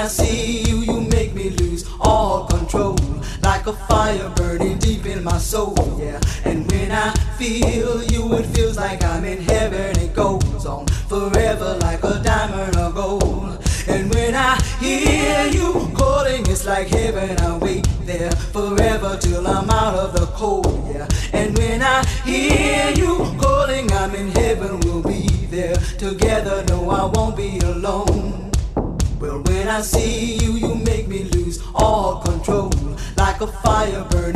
I see you, you make me lose all control like a fire. see you, you make me lose all control. Like a firebird.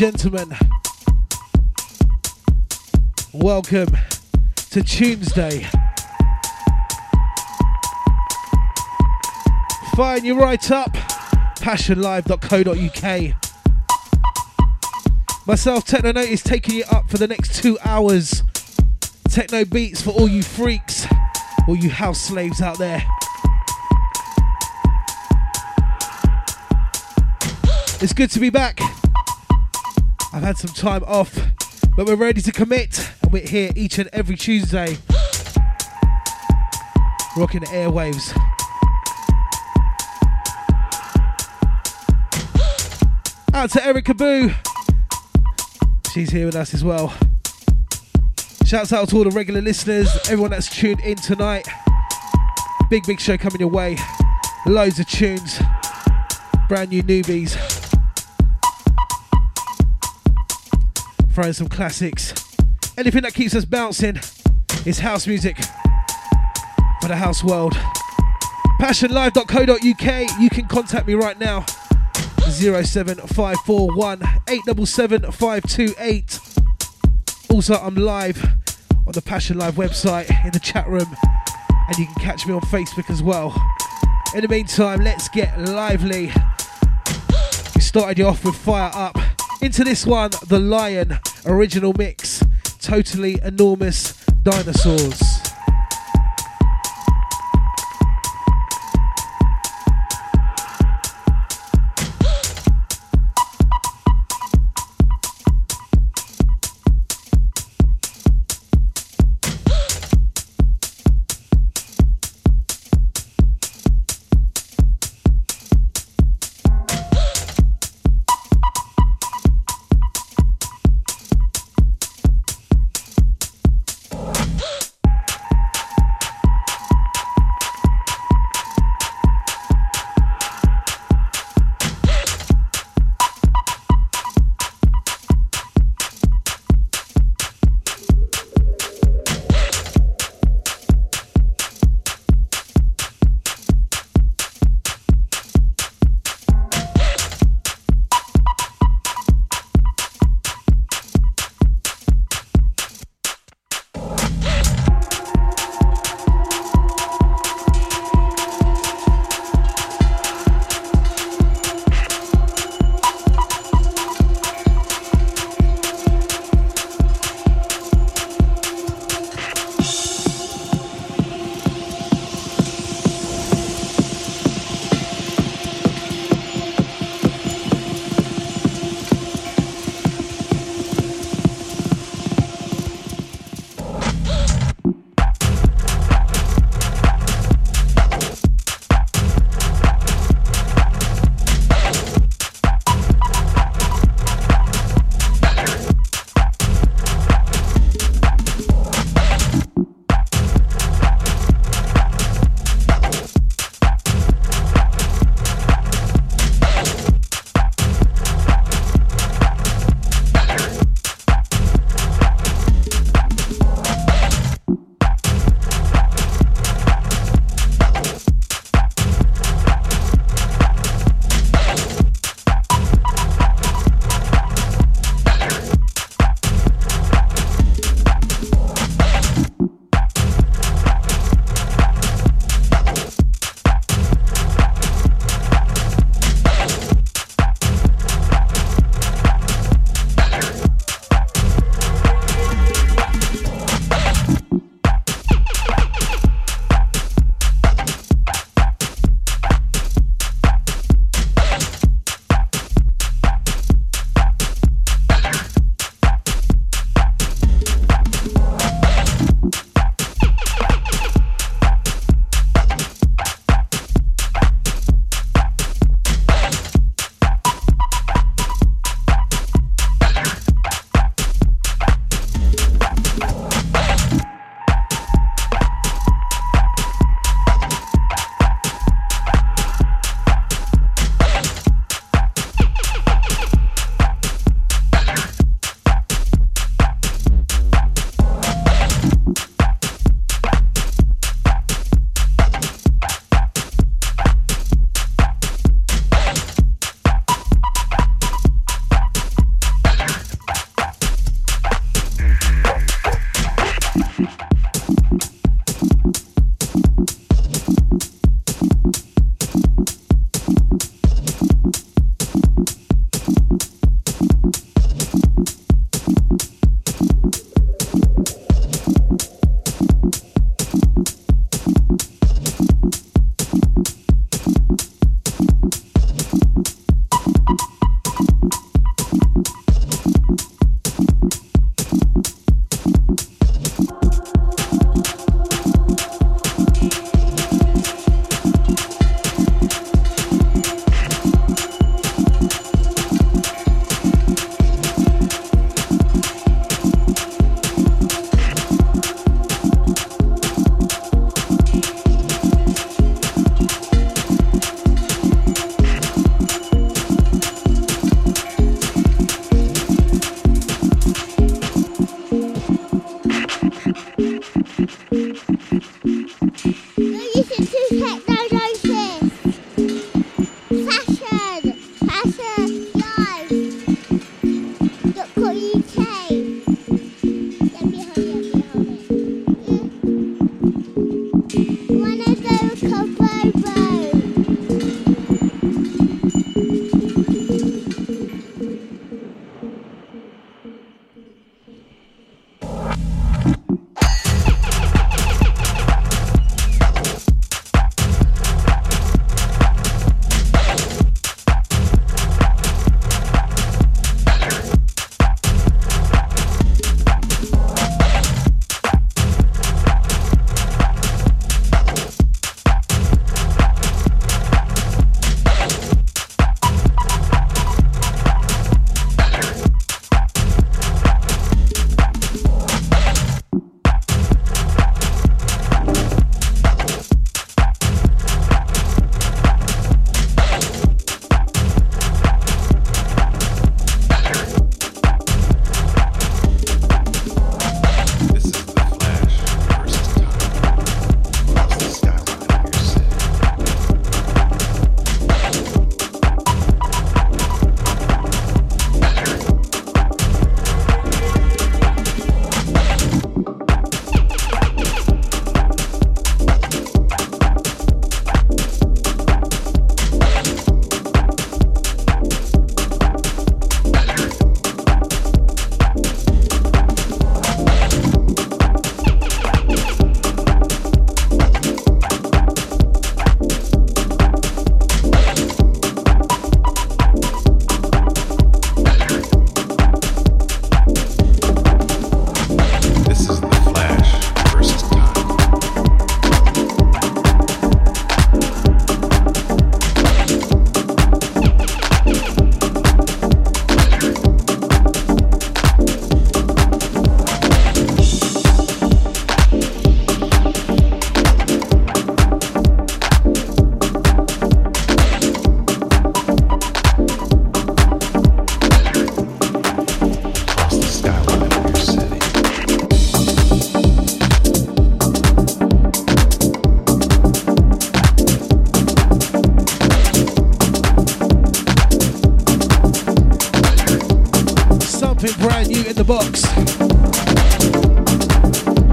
Gentlemen, welcome to Tuesday. Find you right up. Passionlive.co.uk. Myself, Techno Notice, taking you up for the next two hours. Techno beats for all you freaks, all you house slaves out there. It's good to be back. I've had some time off, but we're ready to commit, and we're here each and every Tuesday, rocking the airwaves. Out to Erica Boo, she's here with us as well. Shouts out to all the regular listeners, everyone that's tuned in tonight. Big, big show coming your way. Loads of tunes, brand new newbies. Throwing some classics. Anything that keeps us bouncing is house music for the house world. Passionlive.co.uk. You can contact me right now. 07541 877 Also, I'm live on the Passion Live website in the chat room, and you can catch me on Facebook as well. In the meantime, let's get lively. We started you off with Fire Up. Into this one, The Lion original mix. Totally enormous dinosaurs.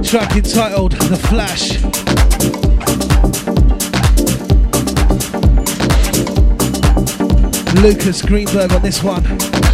Track entitled The Flash. Lucas Greenberg on this one.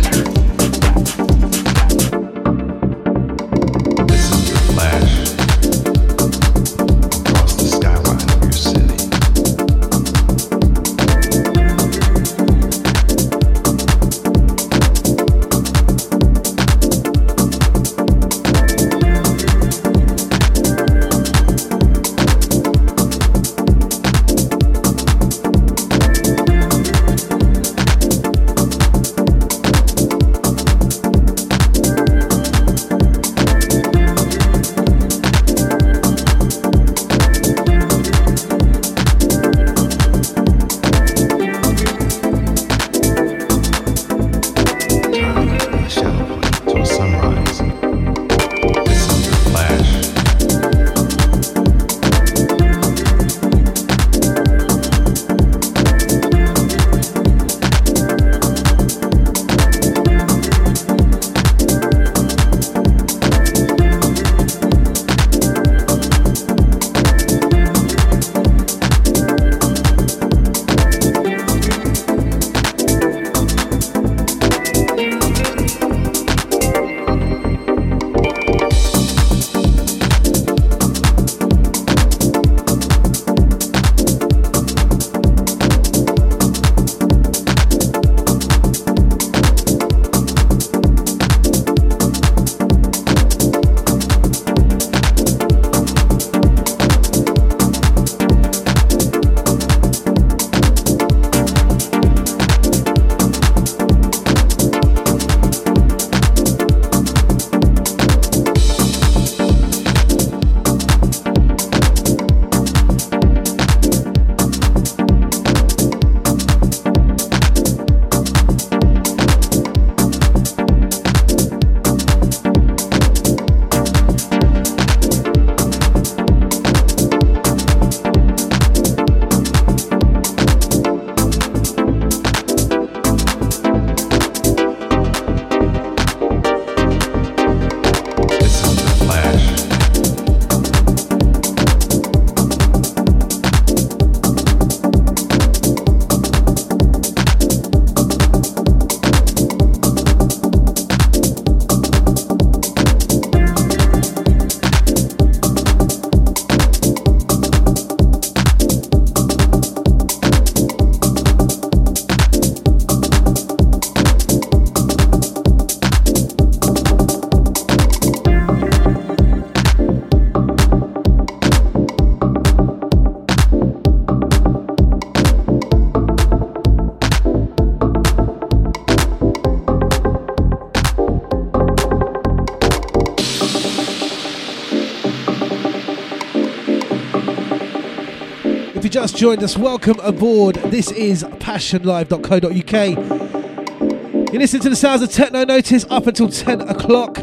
Joined us, welcome aboard. This is passionlive.co.uk. You listen to the sounds of Techno Notice up until 10 o'clock.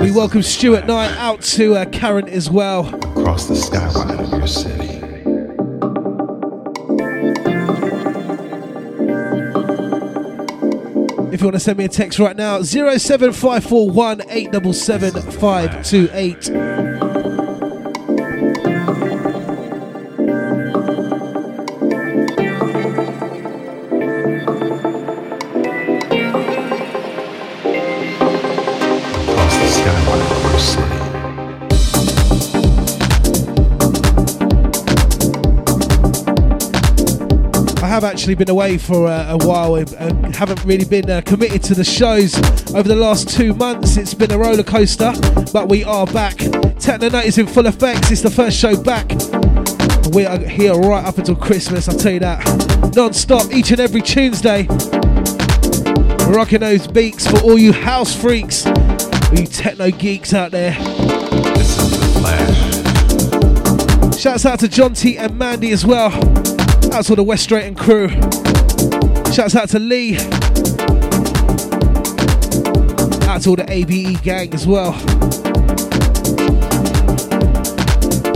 We welcome Stuart Knight out to uh, Karen as well. Across the skyline of your city. If you want to send me a text right now, 07541 877 528. Have actually been away for uh, a while and and haven't really been uh, committed to the shows over the last two months. It's been a roller coaster, but we are back. Techno Night is in full effect. It's the first show back. We are here right up until Christmas, I'll tell you that. Non stop each and every Tuesday. Rocking those beats for all you house freaks, all you techno geeks out there. This is the Flash. Shouts out to John T and Mandy as well. Out to the West Drayton crew. Shouts out to Lee. Out to all the ABE gang as well.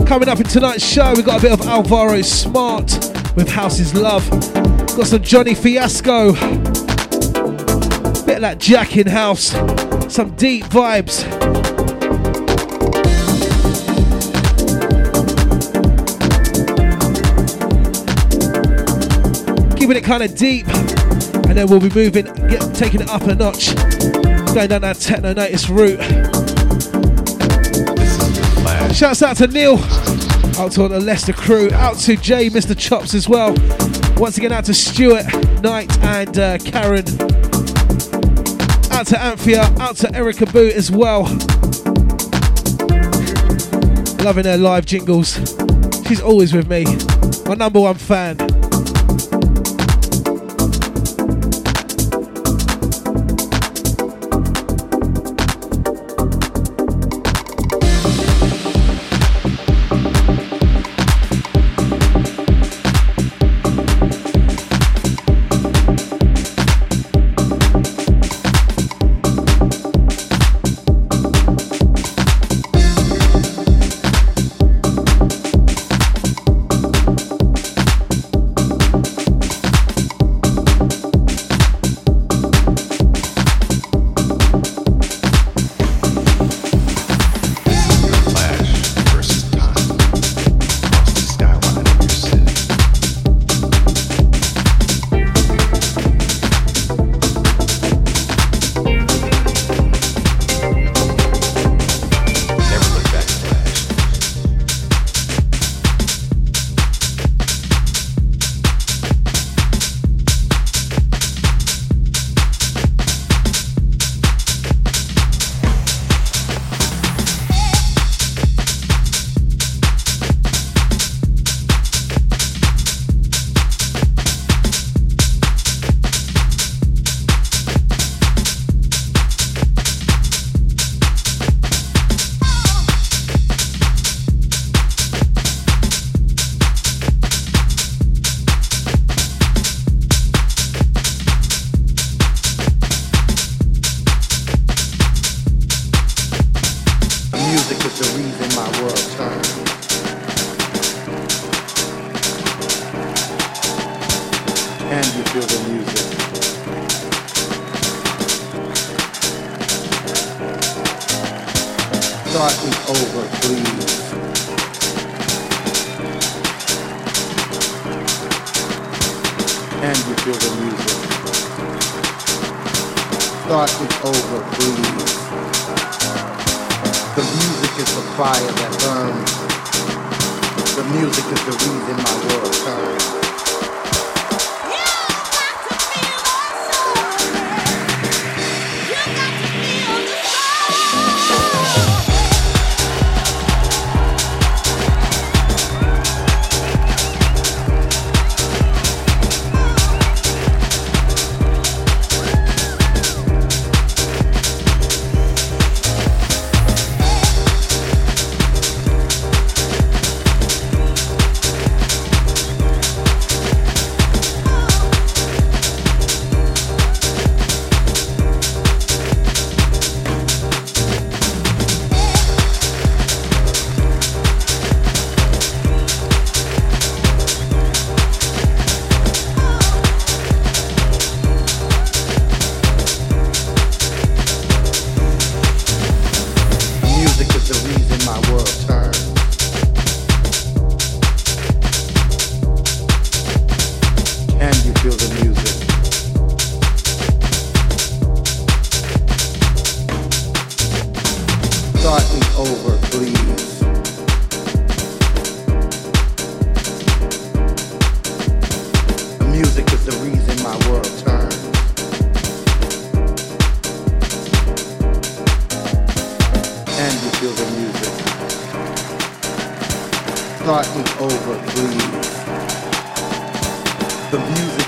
Coming up in tonight's show, we got a bit of Alvaro Smart with House is Love. Got some Johnny Fiasco. Bit of that Jack in House. Some deep vibes. Keeping it kind of deep, and then we'll be moving, get, taking it up a notch, going down that techno notice route. Shouts out to Neil, out to the Leicester crew, out to Jay, Mr. Chops as well. Once again, out to Stuart, Knight, and uh, Karen. Out to Anthea, out to Erica Boo as well. Loving her live jingles. She's always with me. My number one fan.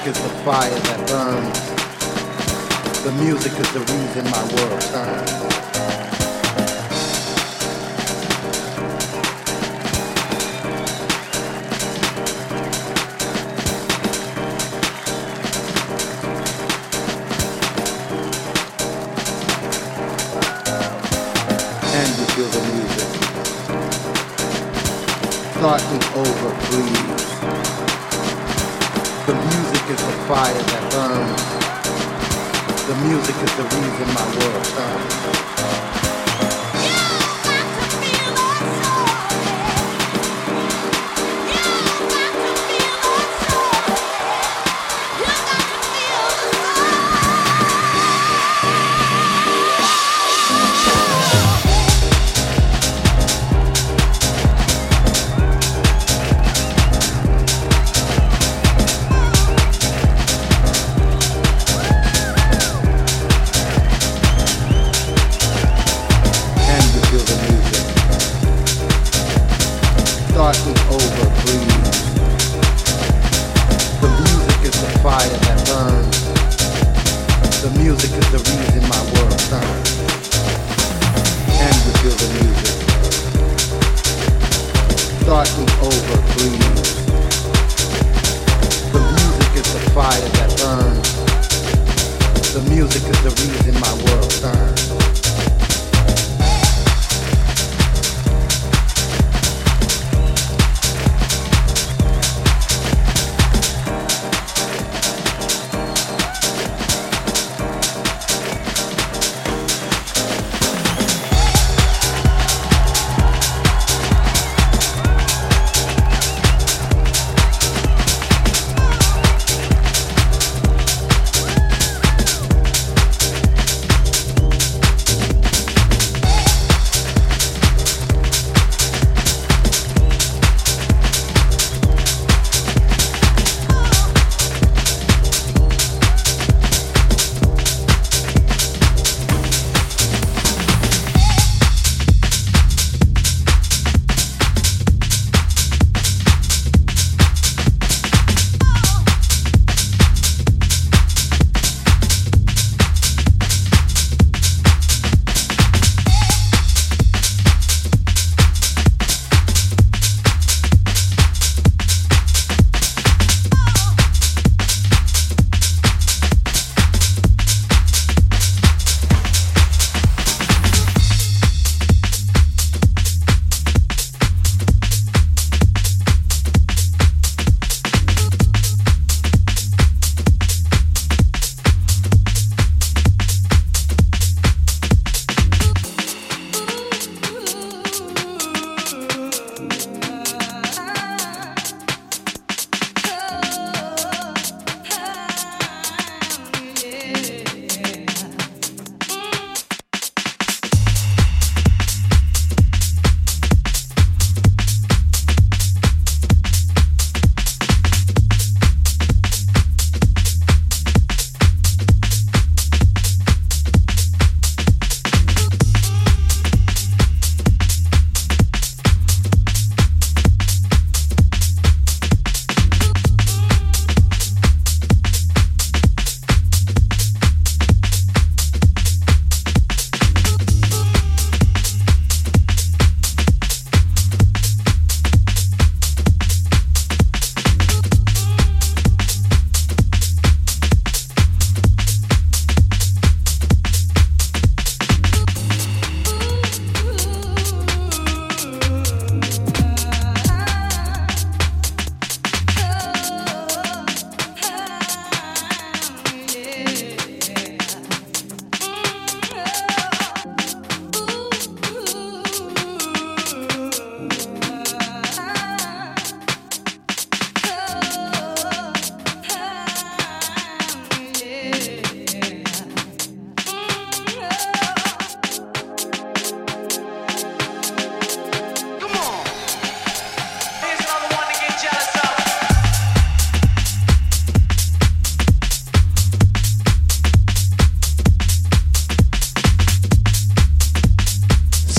is the fire that burns. The music is the reason my world turns. feel the music. Thought is over, please fire that burns. The music is the reason my world turns.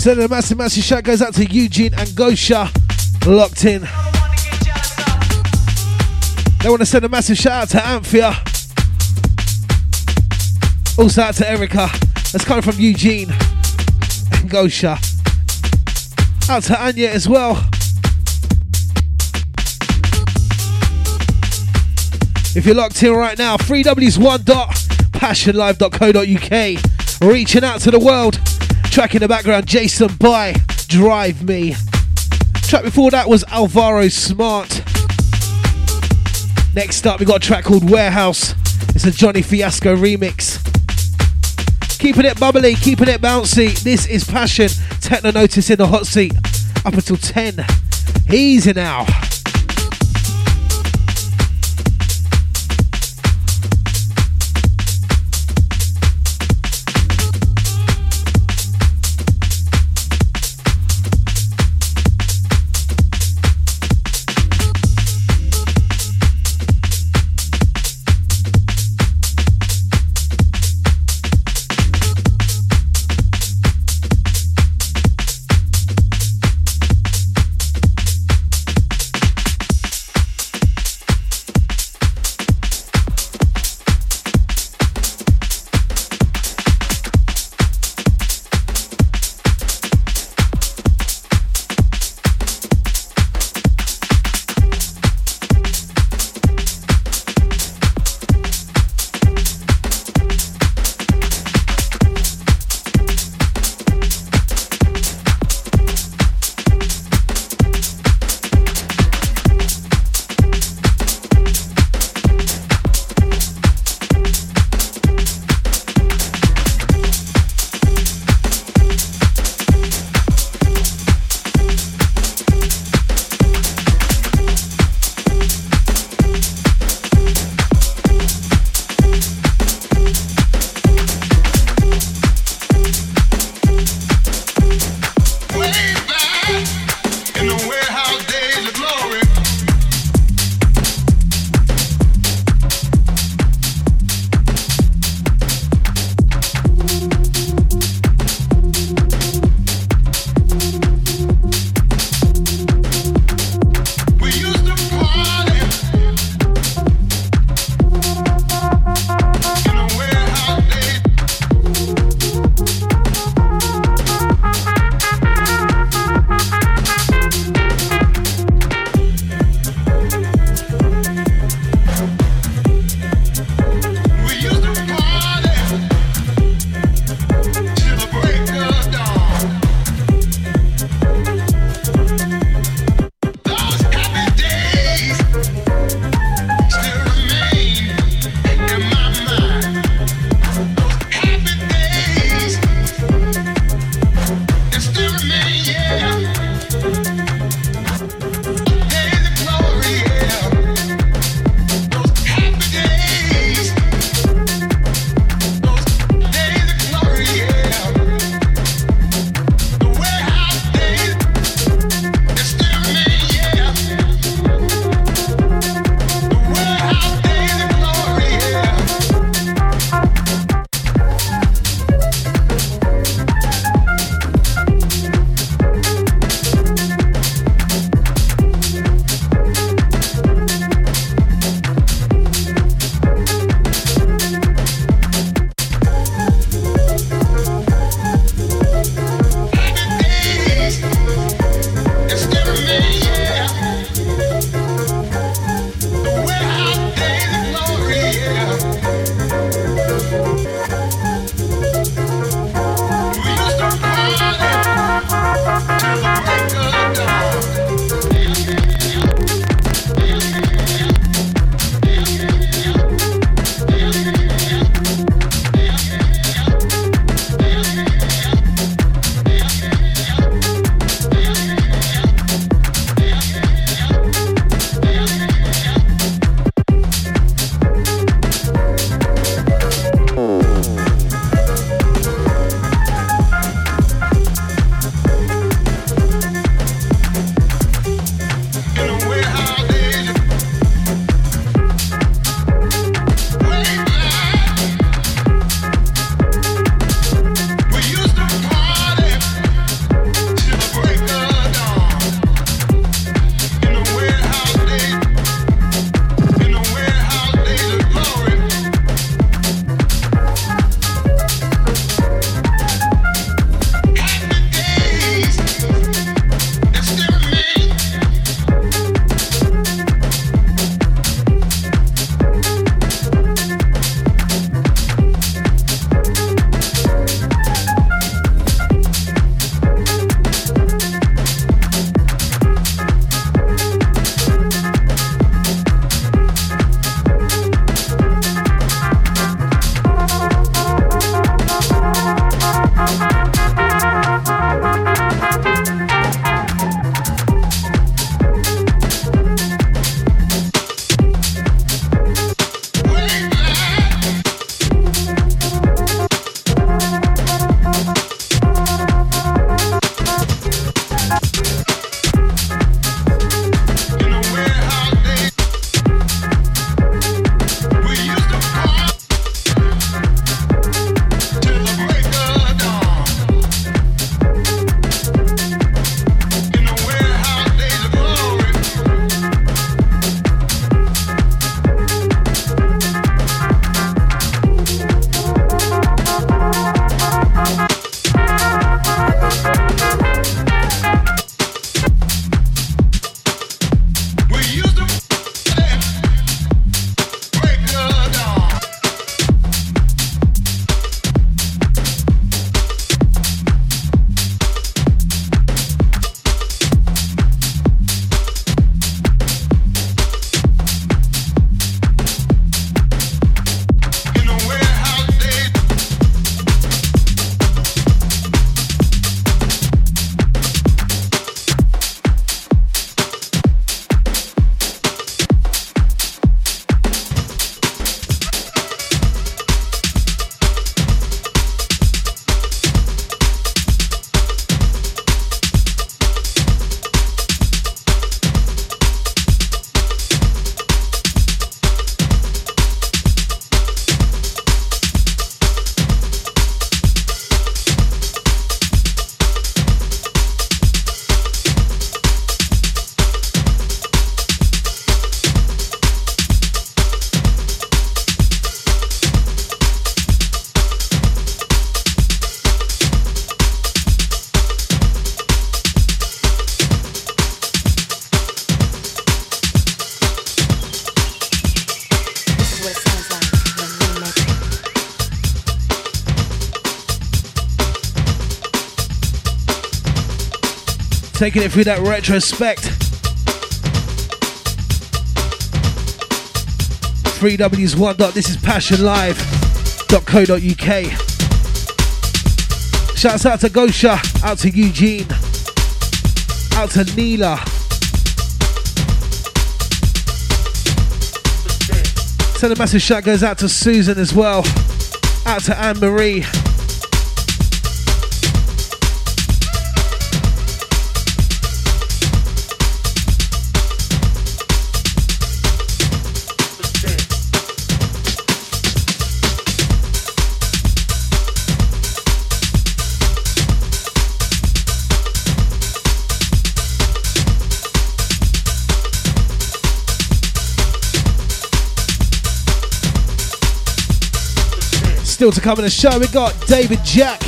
Sending a massive, massive shout goes out to Eugene and Gosha, locked in. They want to send a massive shout out to Anthea. Also out to Erica. That's coming from Eugene and Gosha. Out to Anya as well. If you're locked in right now, 3ws1.passionlive.co.uk. Reaching out to the world. Track in the background, Jason by Drive Me. Track before that was Alvaro Smart. Next up, we got a track called Warehouse. It's a Johnny Fiasco remix. Keeping it bubbly, keeping it bouncy. This is Passion. Techno Notice in the hot seat. Up until 10. Easy now. Taking it through that retrospect. 3Ws one dot. This is passionlive.co.uk. Shouts out to Gosha, out to Eugene, out to Neela. Send a massive shout goes out to Susan as well. Out to Anne Marie. Still to come in the show, we got David Jack,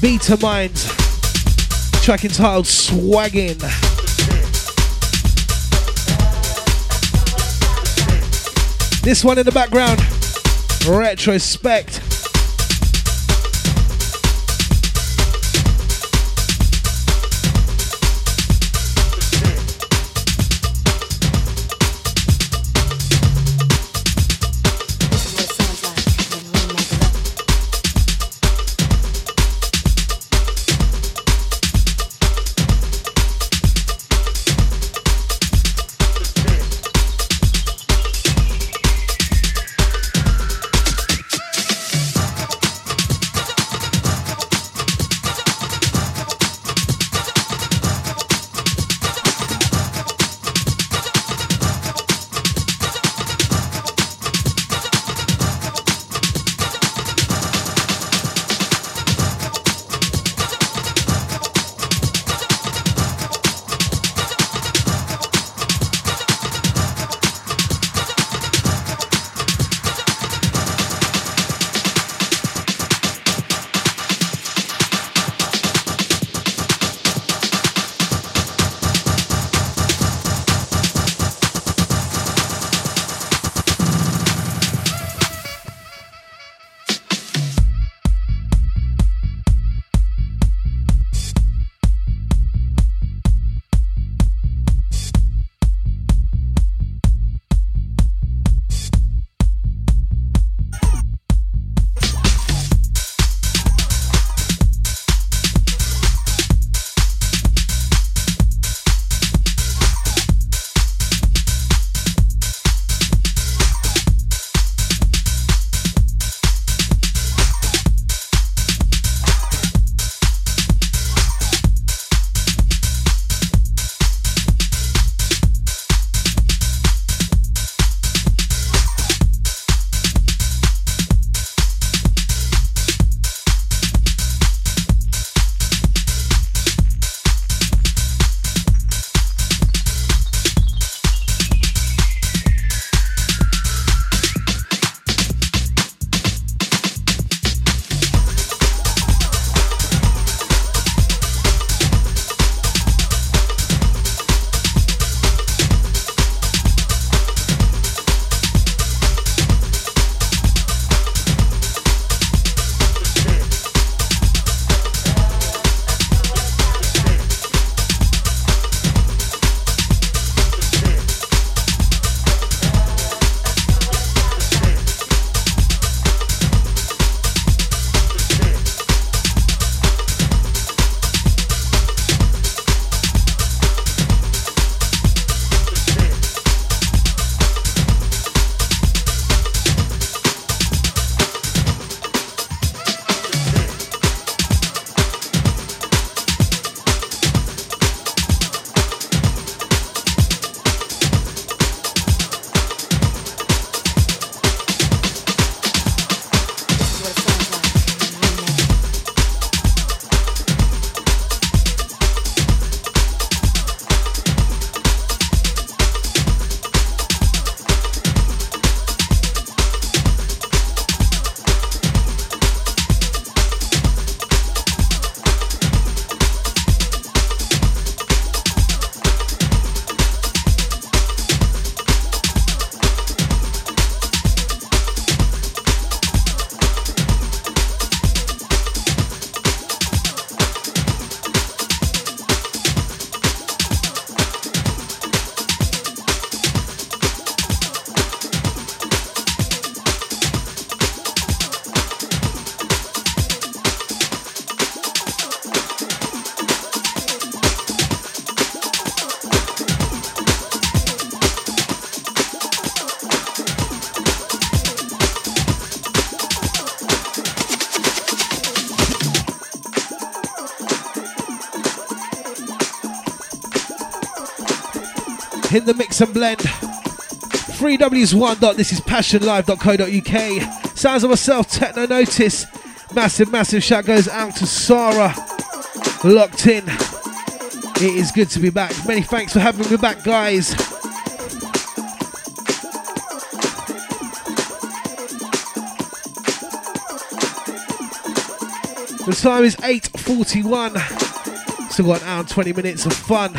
Beta Minds, track entitled Swaggin'. This one in the background, Retrospect. In the mix and blend. 3Ws1. Dot, this is passionlive.co.uk. Sounds of myself, Techno Notice. Massive, massive shout goes out to Sarah. Locked in. It is good to be back. Many thanks for having me back, guys. The time is 8.41. Still got an hour and 20 minutes of fun.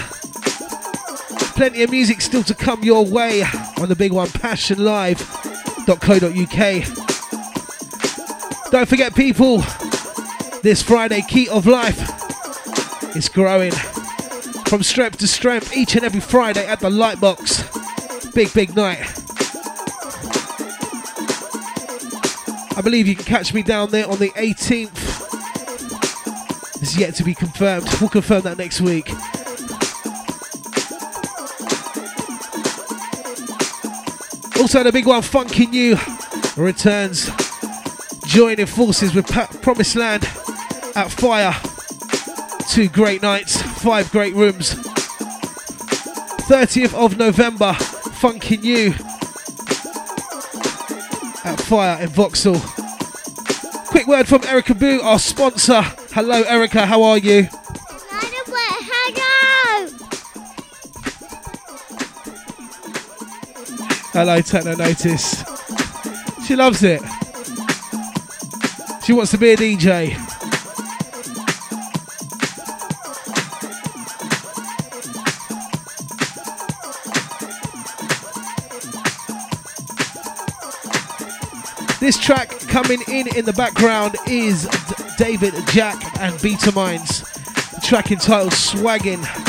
Plenty of music still to come your way on the big one, passionlive.co.uk. Don't forget, people, this Friday, Key of Life is growing from strength to strength each and every Friday at the Lightbox. Big, big night. I believe you can catch me down there on the 18th. It's yet to be confirmed. We'll confirm that next week. Also, the big one, Funky New, returns, joining forces with pa- Promised Land at Fire. Two great nights, five great rooms. 30th of November, Funky New at Fire in Vauxhall. Quick word from Erica Boo, our sponsor. Hello, Erica, how are you? Hello, Techno Notice. She loves it. She wants to be a DJ. This track coming in in the background is D- David Jack and Beta Minds. Track entitled Swaggin'.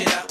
it up.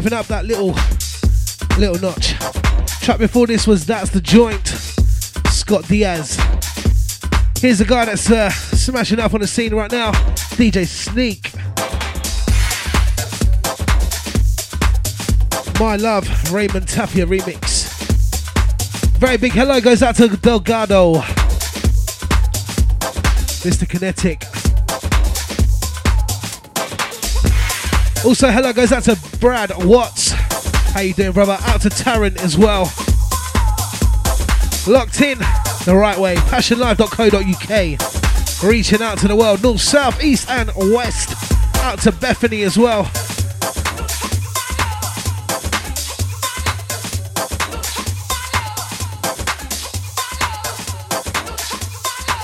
stepping up that little little notch. Track before this was That's the Joint, Scott Diaz. Here's the guy that's uh, smashing up on the scene right now, DJ Sneak. My love, Ramon Tapia remix. Very big hello goes out to Delgado, Mr. Kinetic, Also, hello goes out to Brad Watts. How you doing, brother? Out to Tarrant as well. Locked in the right way. Passionlive.co.uk. Reaching out to the world, north, south, east, and west. Out to Bethany as well.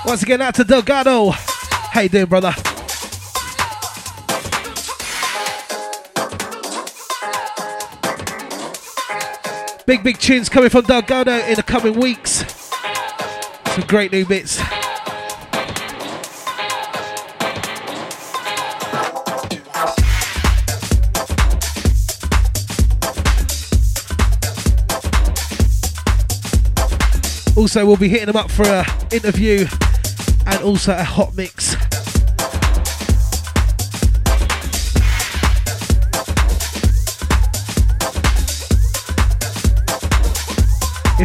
Once again, out to Delgado. How you doing, brother? Big, big tunes coming from Delgado in the coming weeks. Some great new bits. Also, we'll be hitting them up for an interview and also a hot mix.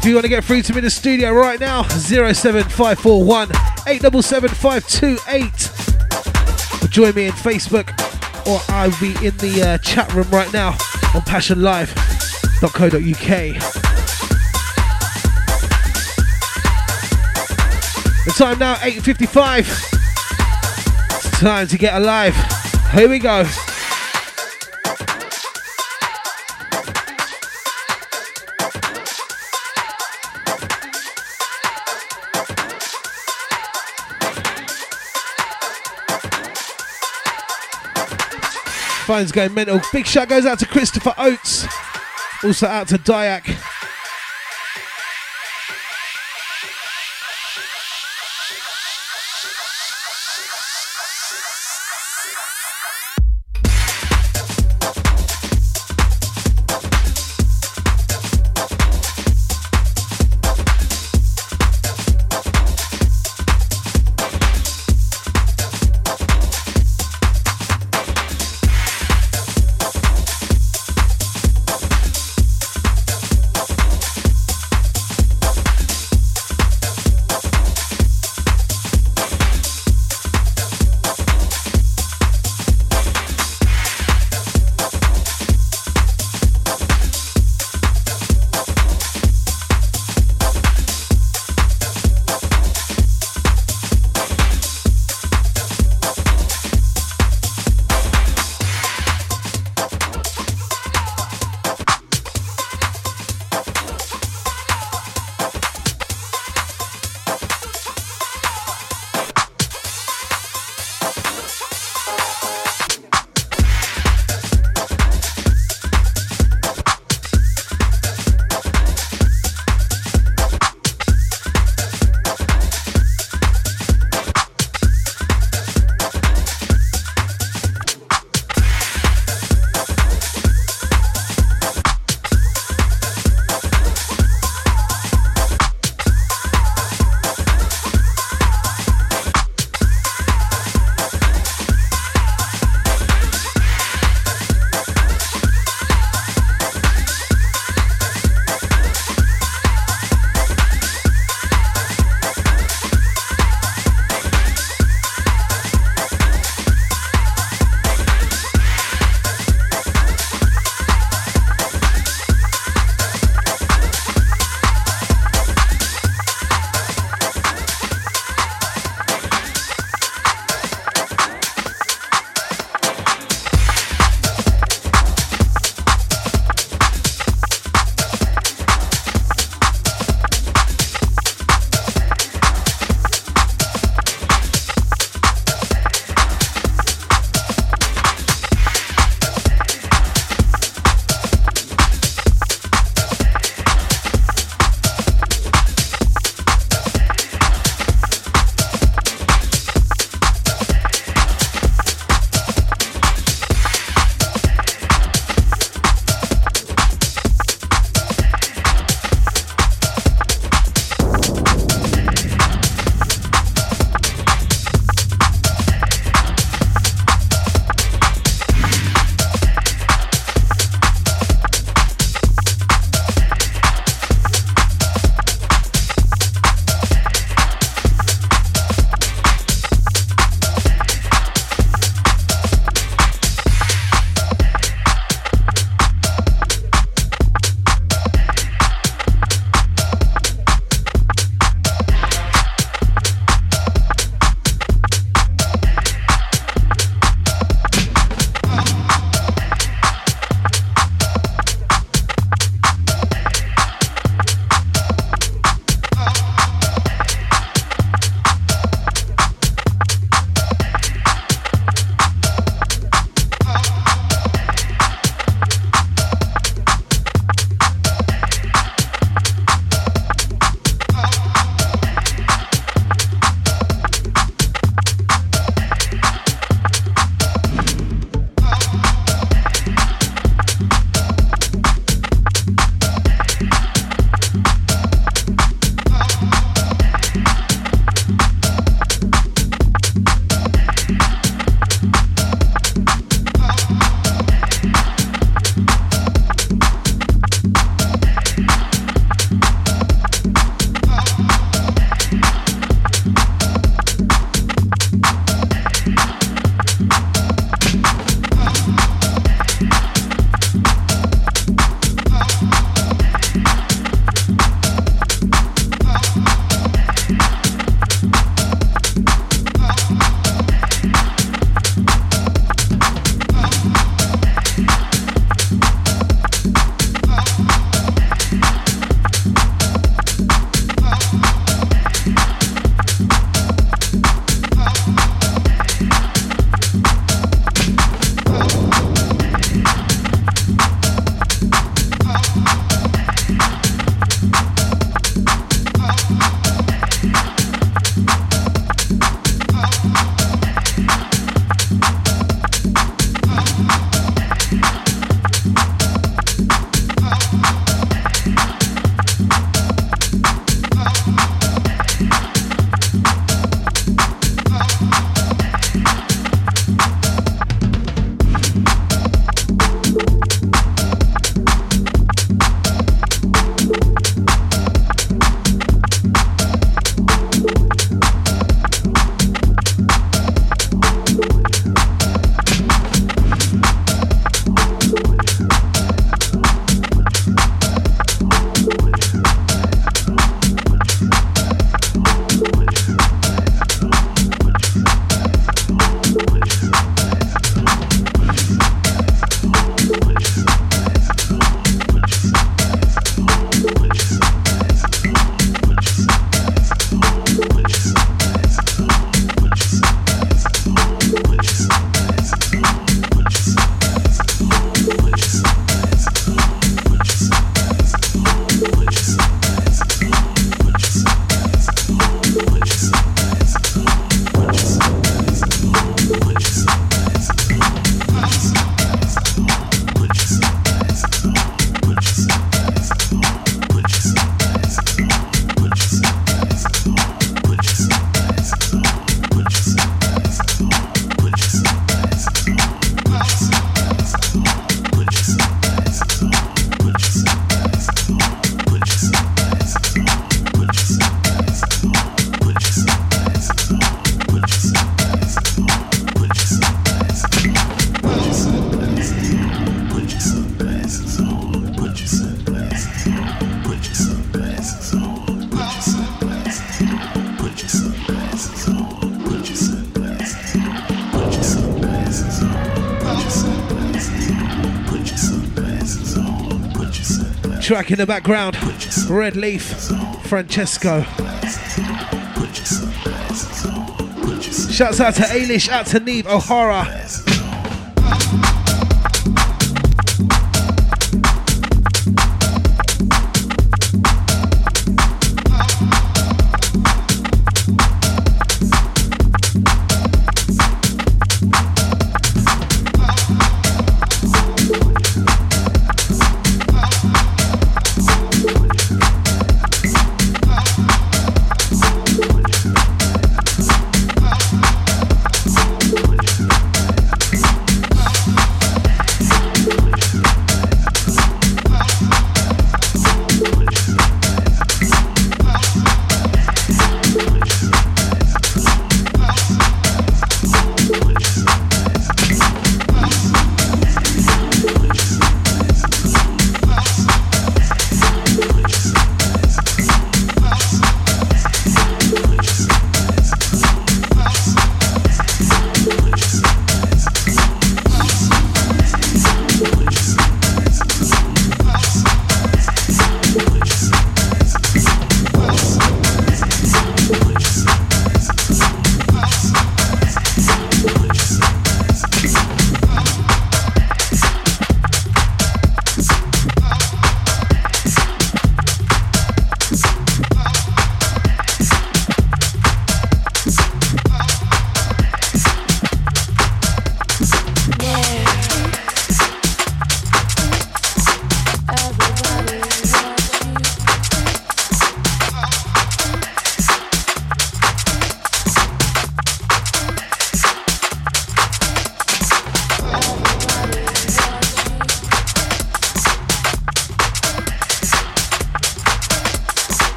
If you want to get through to me in the studio right now, 07541 877 join me in Facebook, or I'll be in the uh, chat room right now on passionlive.co.uk. The time now 8.55. It's time to get alive. Here we go. Phone's going mental. Big shout goes out to Christopher Oates. Also out to Dyak. Track in the background, Red Leaf, Francesco. Shouts out to Ailish, out to Neve O'Hara.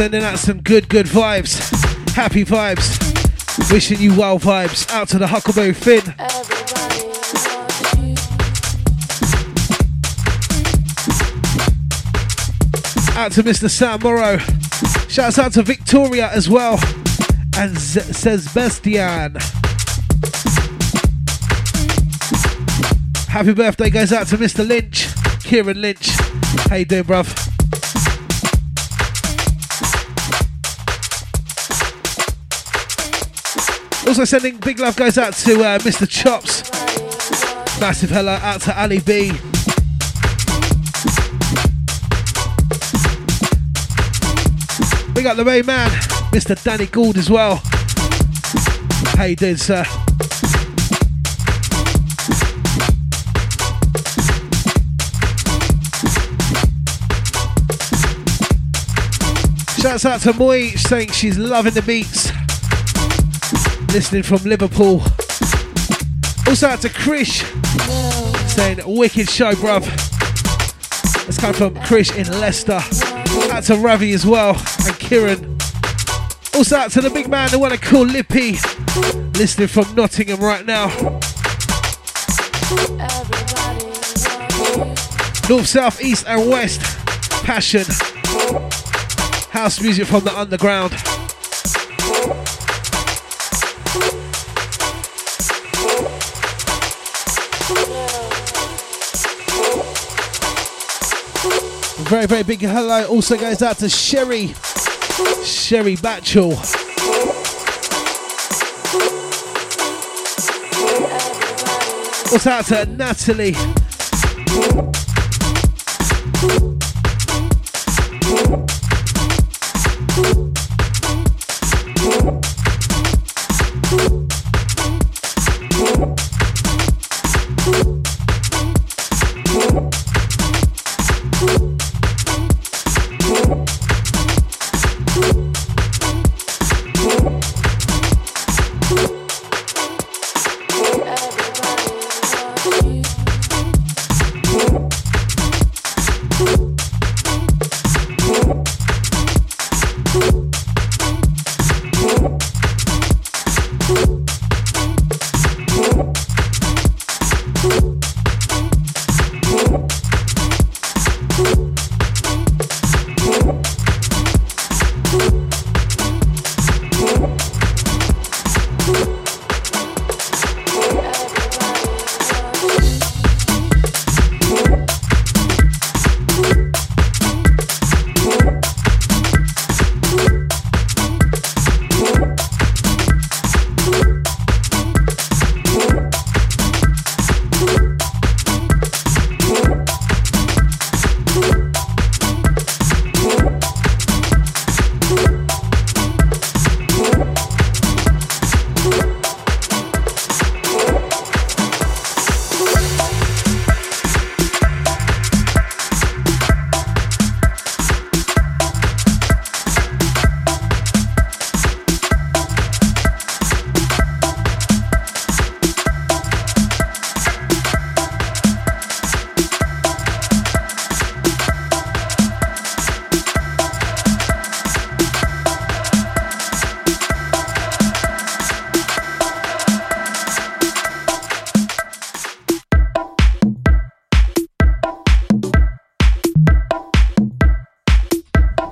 Sending out some good, good vibes. Happy vibes. Wishing you well vibes. Out to the Huckleberry Finn. Out to Mr. Sam Morrow. Shouts out to Victoria as well. And Z- Sebastian. Happy birthday goes out to Mr. Lynch. Kieran Lynch. How you doing, bruv? Also sending big love goes out to uh, Mr. Chops. Massive hello out to Ali B. Big up the main man, Mr. Danny Gould as well. How you doing, sir? Shouts out to Moy saying she's loving the beats listening from Liverpool. Also out to Krish saying wicked show, bruv. Let's come from Krish in Leicester. Out to Ravi as well and Kieran. Also out to the big man, the one I call Lippy, listening from Nottingham right now. North, south, east, and west. Passion. House music from the underground. Very, very big hello also goes out to Sherry. Sherry Batchel. Also out to Natalie.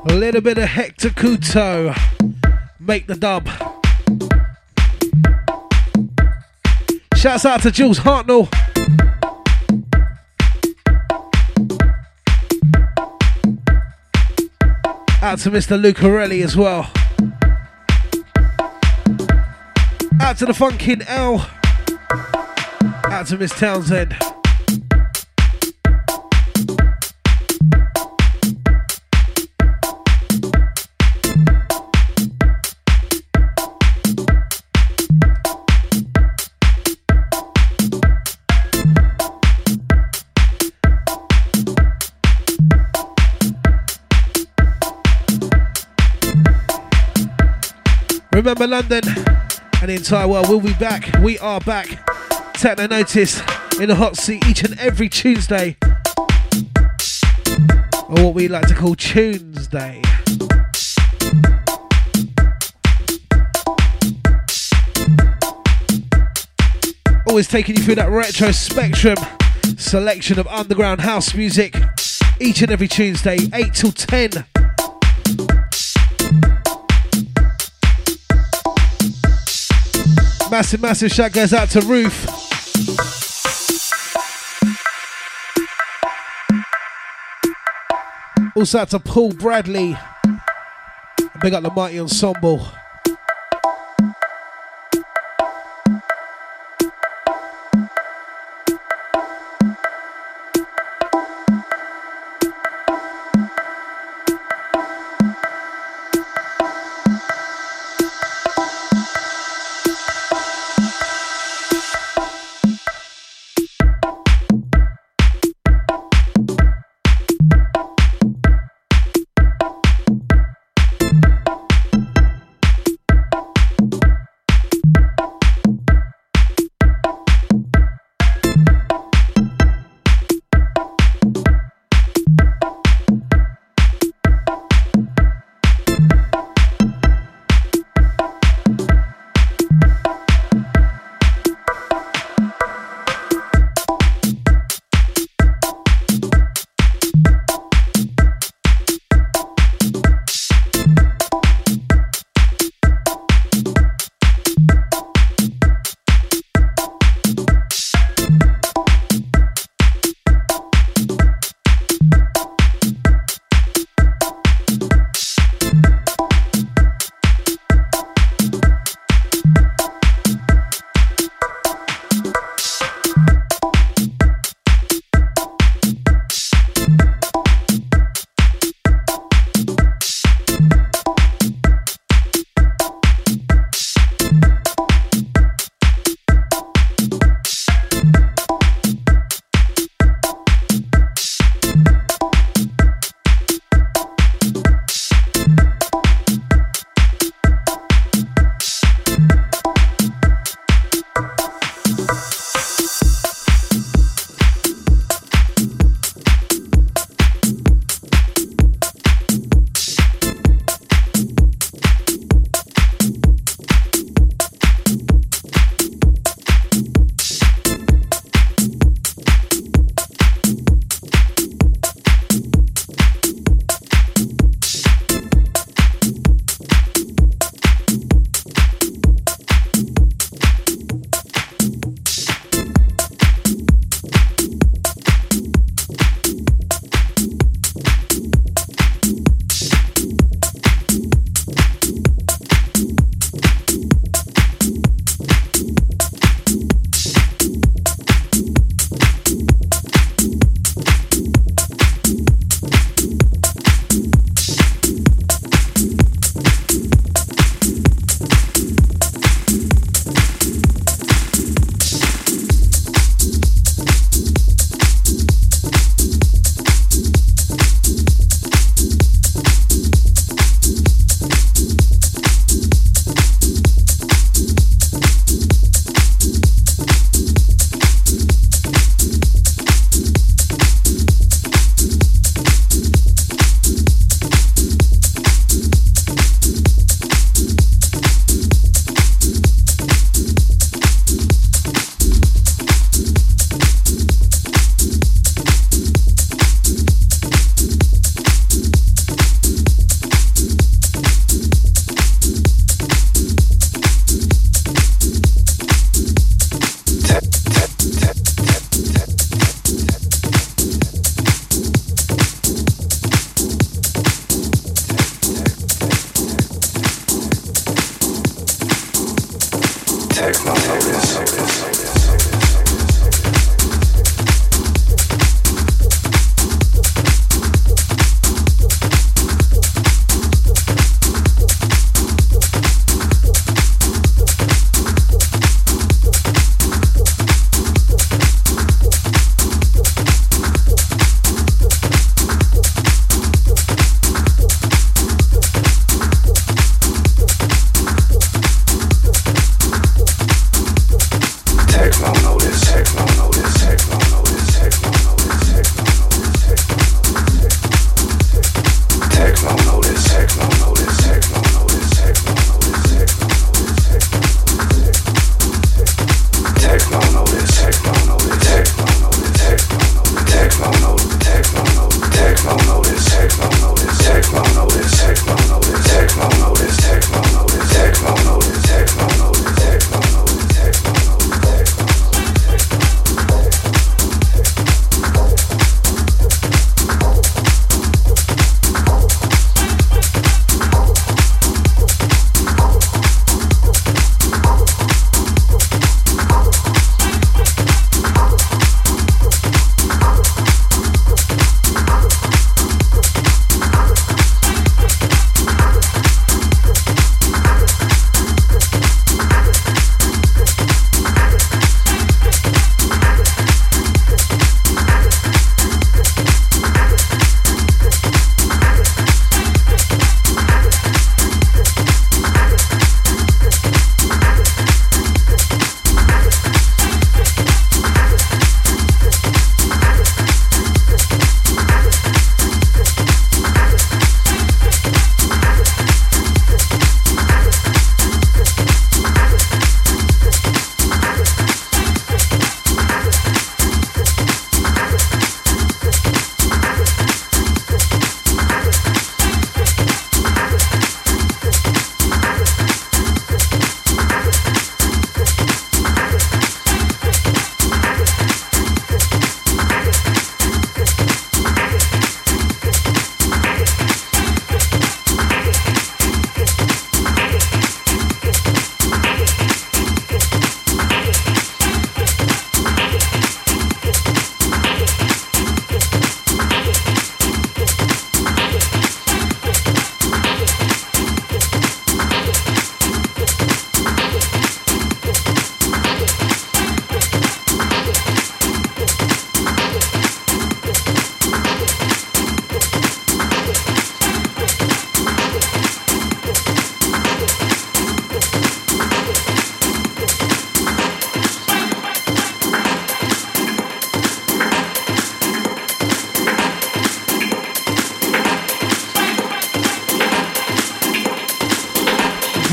A little bit of Hector Couto. Make the dub. Shouts out to Jules Hartnell. Out to Mr. Lucarelli as well. Out to the Funkin' L. Out to Miss Townsend. Remember London and the entire world will be back. We are back. Techno Notice in the hot seat each and every Tuesday. Or what we like to call Tuesday. Always taking you through that retro spectrum selection of underground house music each and every Tuesday, 8 till 10. Massive, massive shout goes out to Ruth. Also out to Paul Bradley. Big up the mighty ensemble.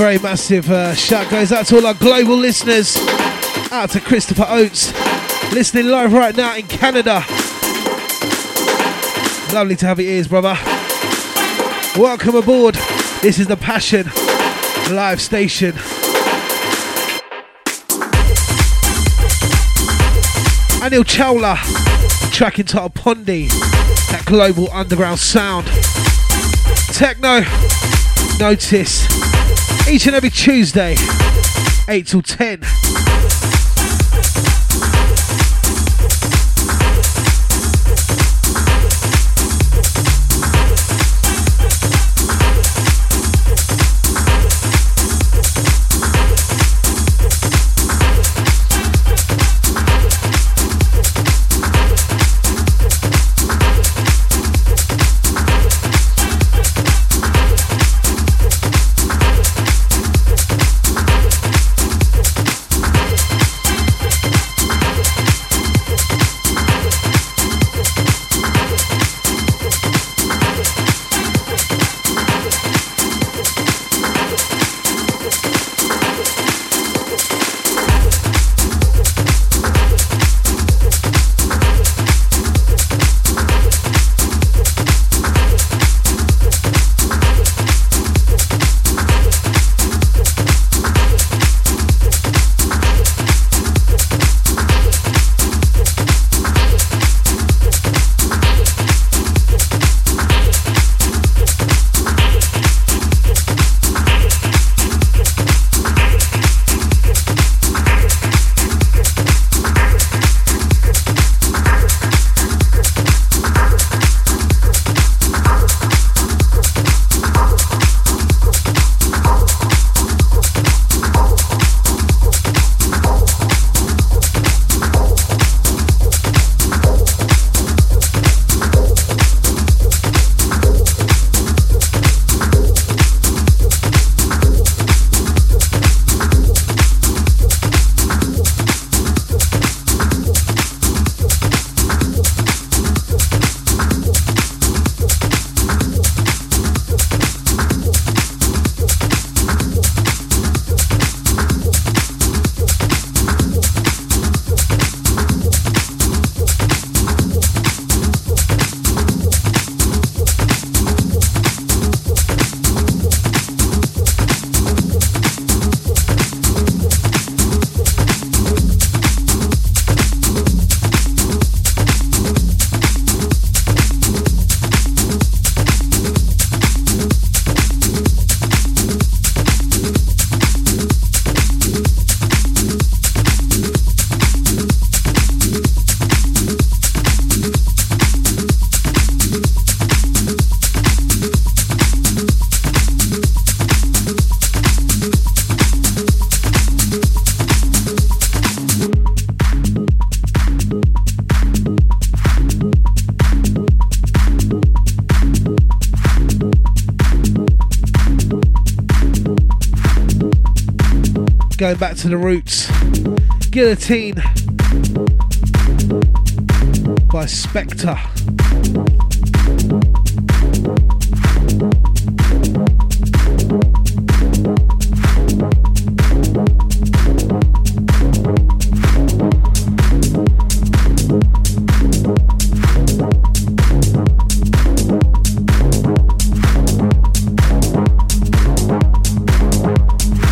Very massive uh, shout goes out to all our global listeners. Out to Christopher Oates, listening live right now in Canada. Lovely to have your ears, brother. Welcome aboard. This is the Passion Live Station. Anil Chawla, track entitled Pondi, that global underground sound. Techno, notice, each and every Tuesday, 8 till 10. Going back to the roots. Guillotine by Spectre.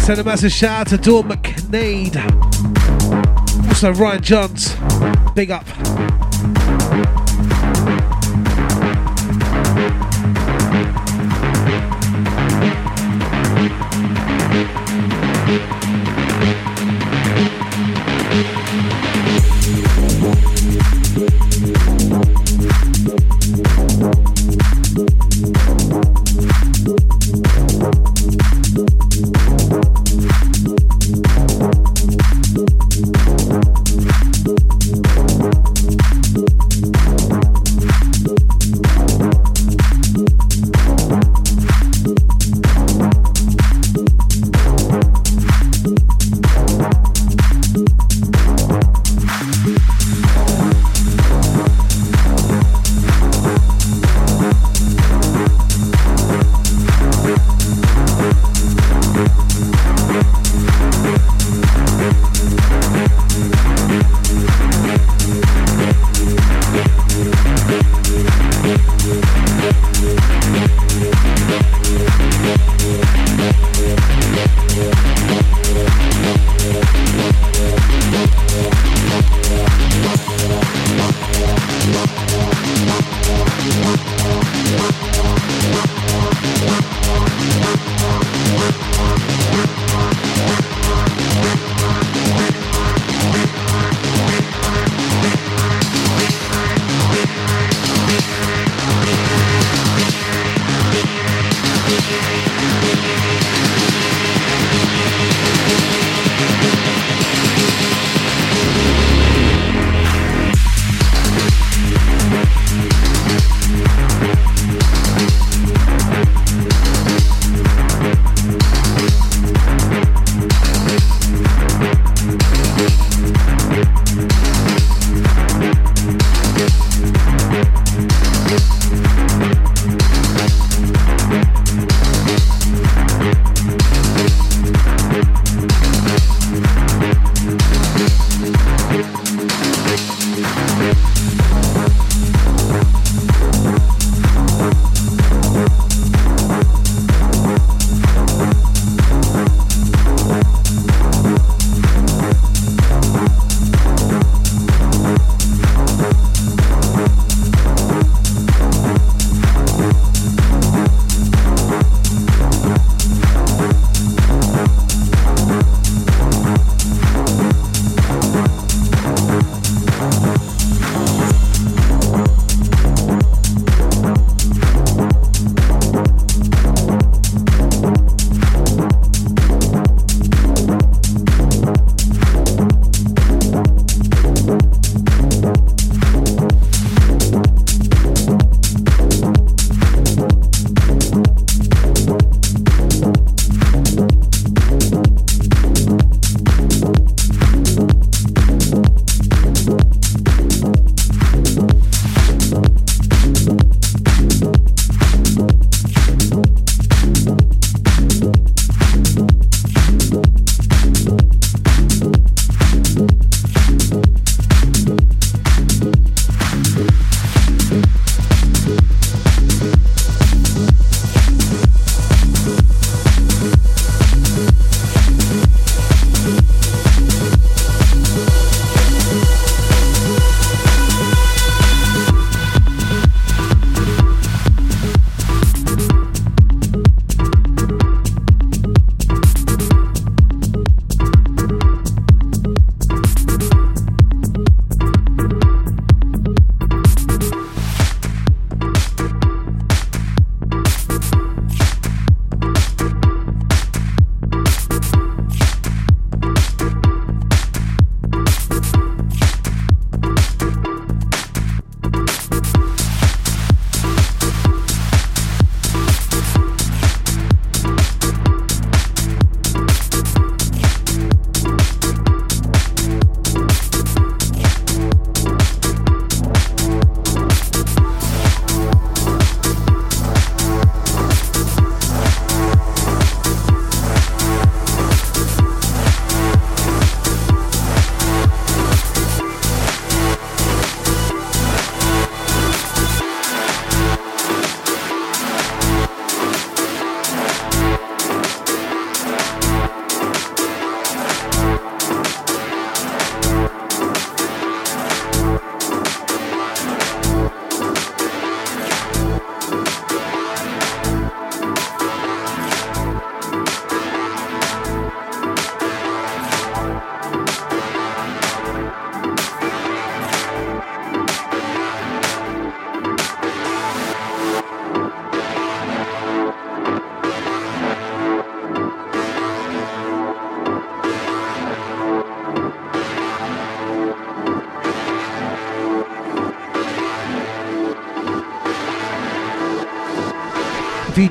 Send a massive shout out to Dawn McNade. Also Ryan Johns. Big up.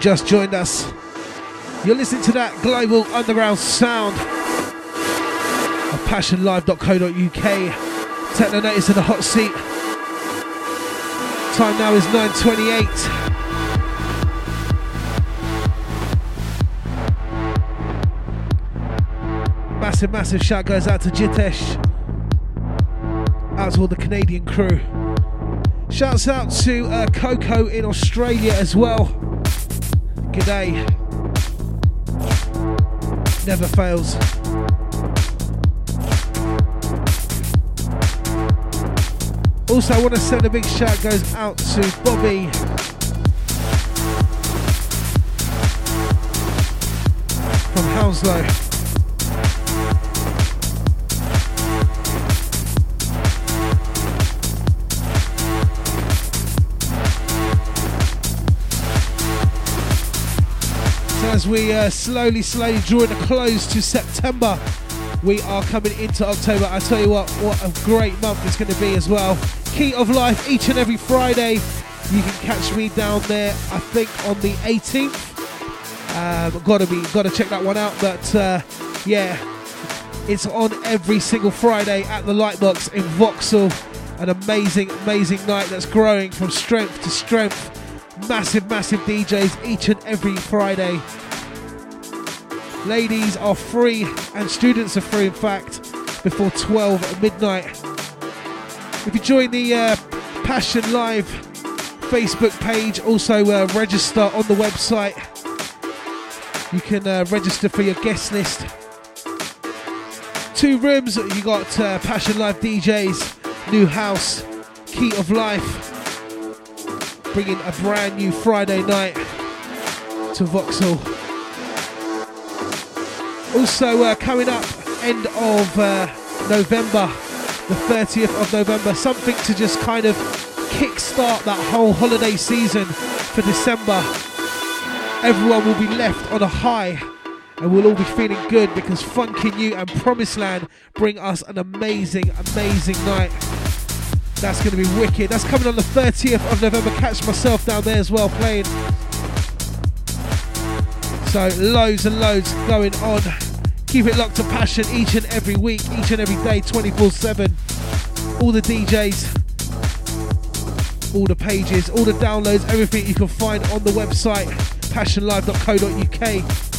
Just joined us, you're listening to that global underground sound of passionlive.co.uk. Techno Notice in the hot seat. Time now is 9.28. Massive, massive shout goes out to Jitesh. Out to all the Canadian crew. Shouts out to uh, Coco in Australia as well. G'day. Never fails. Also, I want to send a big shout goes out to Bobby. From Hounslow. As we uh, slowly, slowly draw a close to September, we are coming into October. I tell you what, what a great month it's going to be as well. Key of Life each and every Friday. You can catch me down there. I think on the 18th. Um, gotta be, gotta check that one out. But uh, yeah, it's on every single Friday at the Lightbox in Vauxhall. An amazing, amazing night that's growing from strength to strength. Massive, massive DJs each and every Friday. Ladies are free and students are free, in fact, before 12 at midnight. If you join the uh, Passion Live Facebook page, also uh, register on the website. You can uh, register for your guest list. Two rooms, you got uh, Passion Live DJs, New House, Key of Life, bringing a brand new Friday night to Vauxhall. Also, uh, coming up, end of uh, November, the 30th of November, something to just kind of kickstart that whole holiday season for December. Everyone will be left on a high and we'll all be feeling good because Funky New and Promised Land bring us an amazing, amazing night. That's going to be wicked. That's coming on the 30th of November. Catch myself down there as well playing. So loads and loads going on. Keep it locked to passion each and every week, each and every day, 24-7. All the DJs, all the pages, all the downloads, everything you can find on the website, passionlive.co.uk.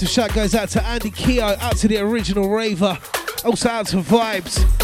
massive shout goes out to Andy Keogh, out to the original raver, also out to Vibes.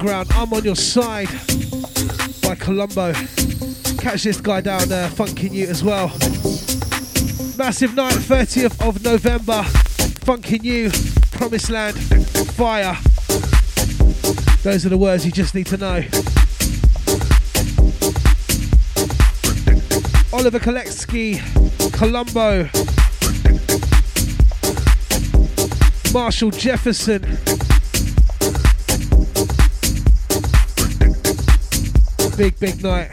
Background, I'm on your side by Colombo. Catch this guy down there, funking you as well. Massive night, 30th of November. Funking you, Promised Land, Fire. Those are the words you just need to know. Oliver Koletzki, Colombo, Marshall Jefferson. Big, big night.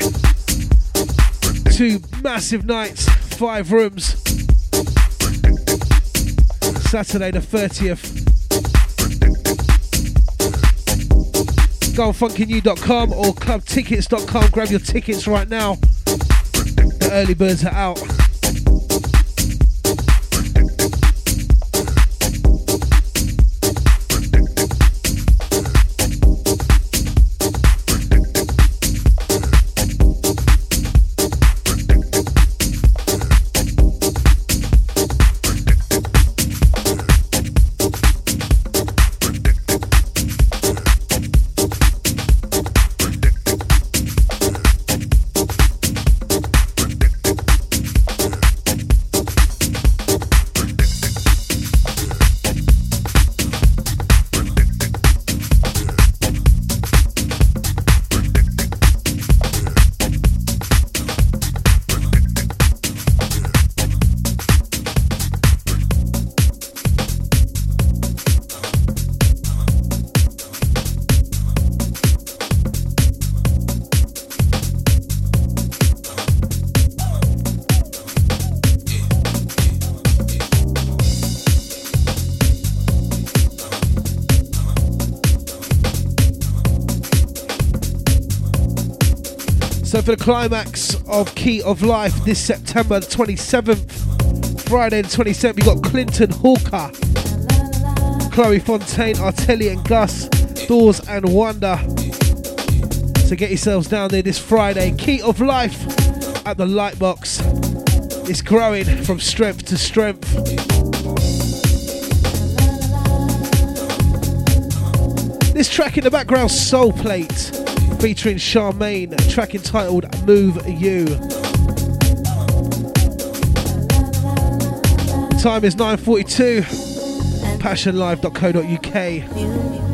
Two massive nights, five rooms. Saturday the 30th. Go on funkinew.com or clubtickets.com. Grab your tickets right now. The early birds are out. For the climax of Key of Life this September 27th, Friday the 27th, we got Clinton Hawker, Chloe Fontaine, Artelli and Gus, Doors and Wonder. So get yourselves down there this Friday. Key of Life at the Lightbox. It's growing from strength to strength. This track in the background, Soul Plate, featuring Charmaine, track entitled Move You. Time is 9.42, passionlive.co.uk.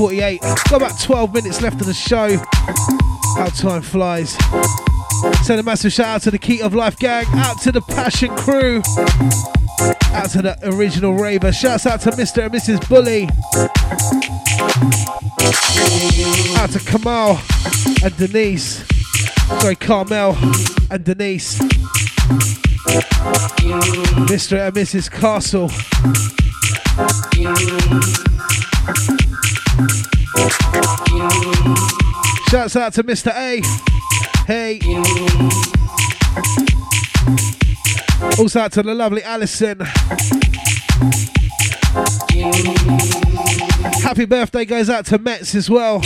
48. Got about 12 minutes left of the show. How time flies. Send a massive shout out to the Key of Life gang, out to the Passion crew, out to the original raver. Shouts out to Mr. and Mrs. Bully. Out to Kamal and Denise. Sorry, Carmel and Denise. Mr. and Mrs. Castle. Shouts out to Mr. A. Hey. Also out to the lovely Alison. Happy birthday goes out to Mets as well.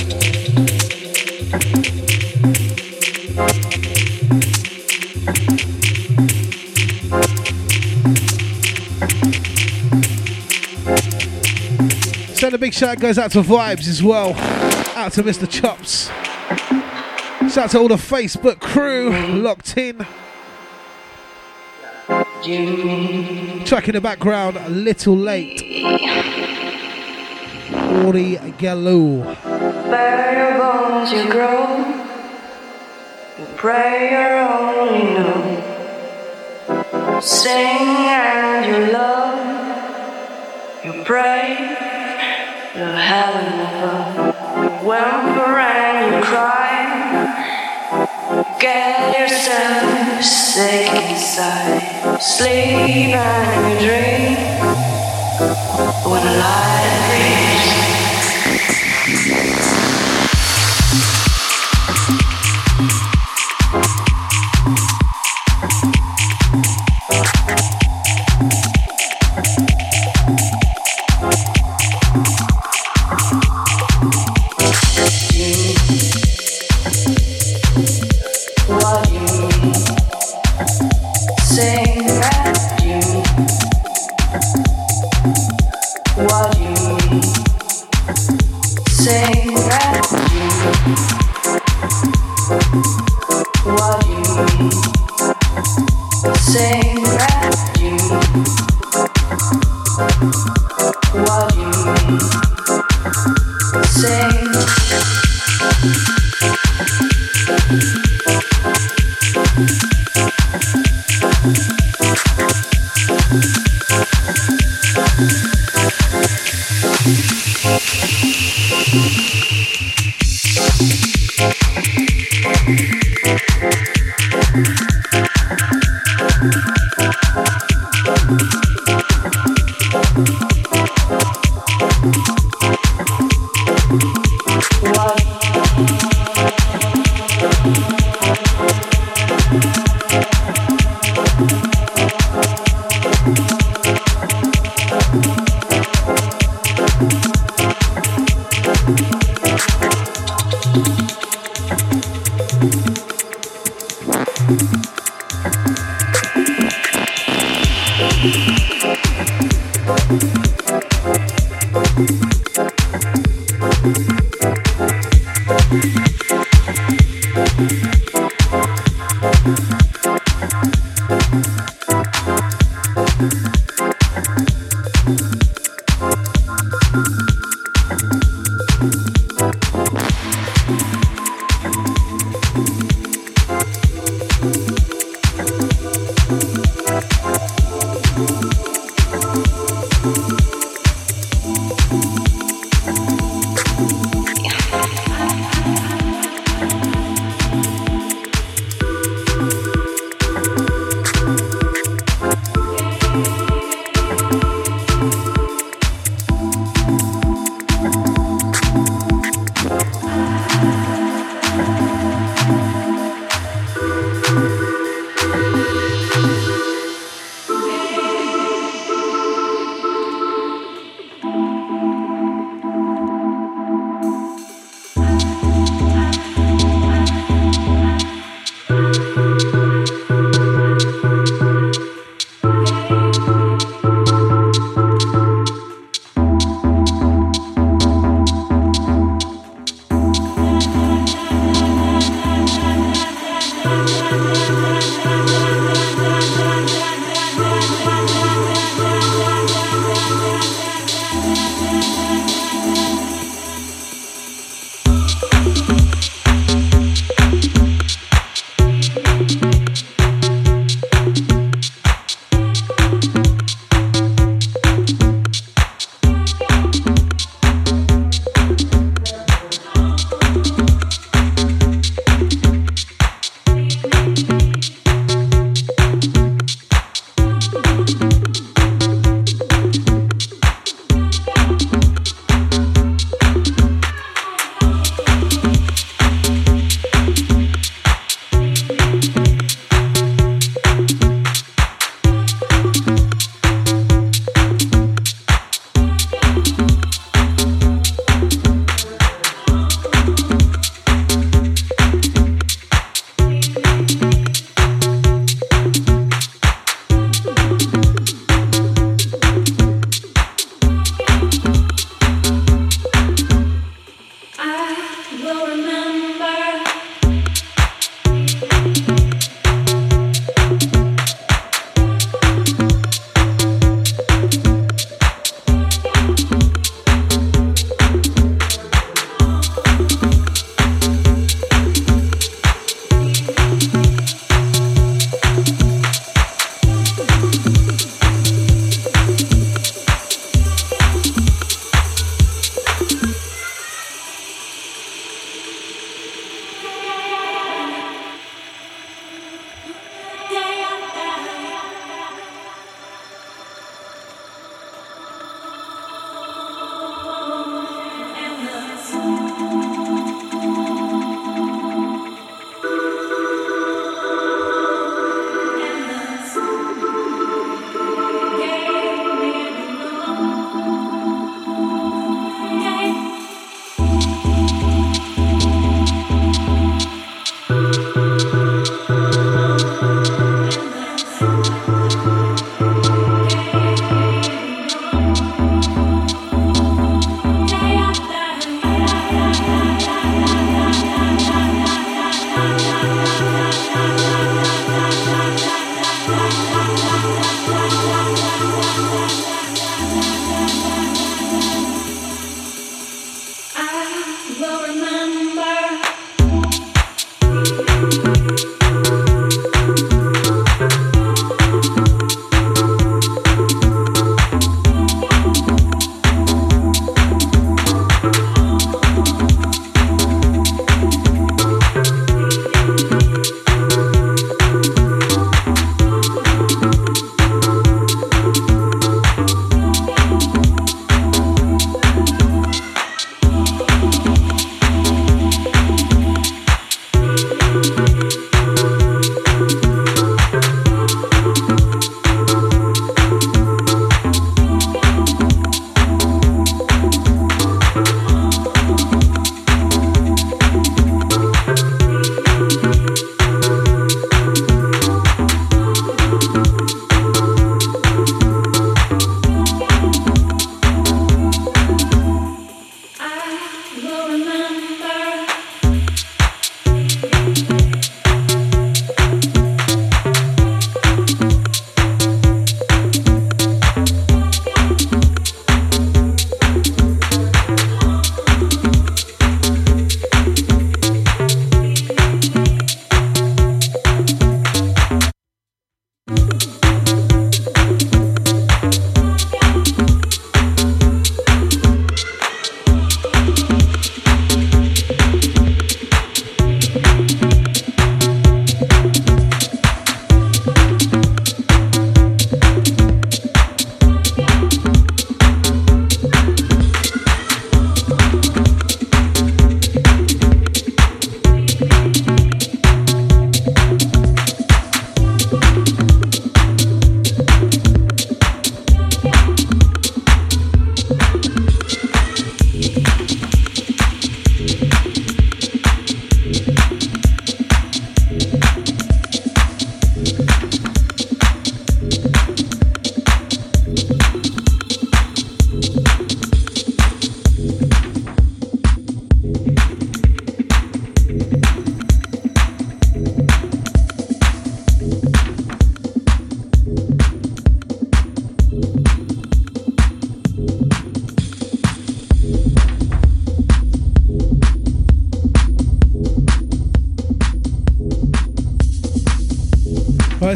Send a big shout goes out to Vibes as well. Out to Mr. Chops. Shout out to all the Facebook crew locked in. Track in the background, a little late. Ori Galoo. Bare your bones you grow. You pray your only know. Sing and you love. You pray to heaven above. You whimper and you cry. Get yourself sick inside. Sleep and dream. When a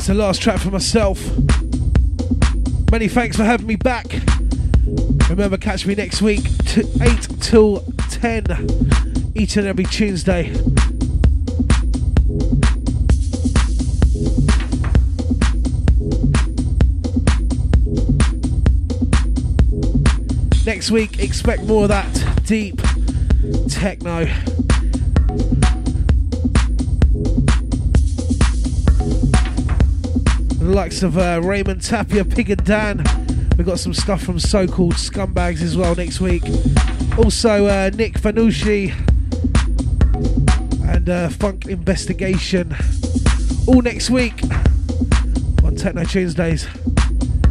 the last track for myself. Many thanks for having me back. Remember, catch me next week, t- 8 till 10, each and every Tuesday. Next week, expect more of that deep techno. Likes of uh, Ramon Tapia, Pig and Dan. We've got some stuff from so called scumbags as well next week. Also, uh, Nick Fanciulli and uh, Funk Investigation. All next week on Techno Tuesdays.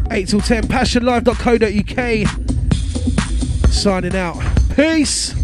8 till 10, passionlive.co.uk. Signing out. Peace.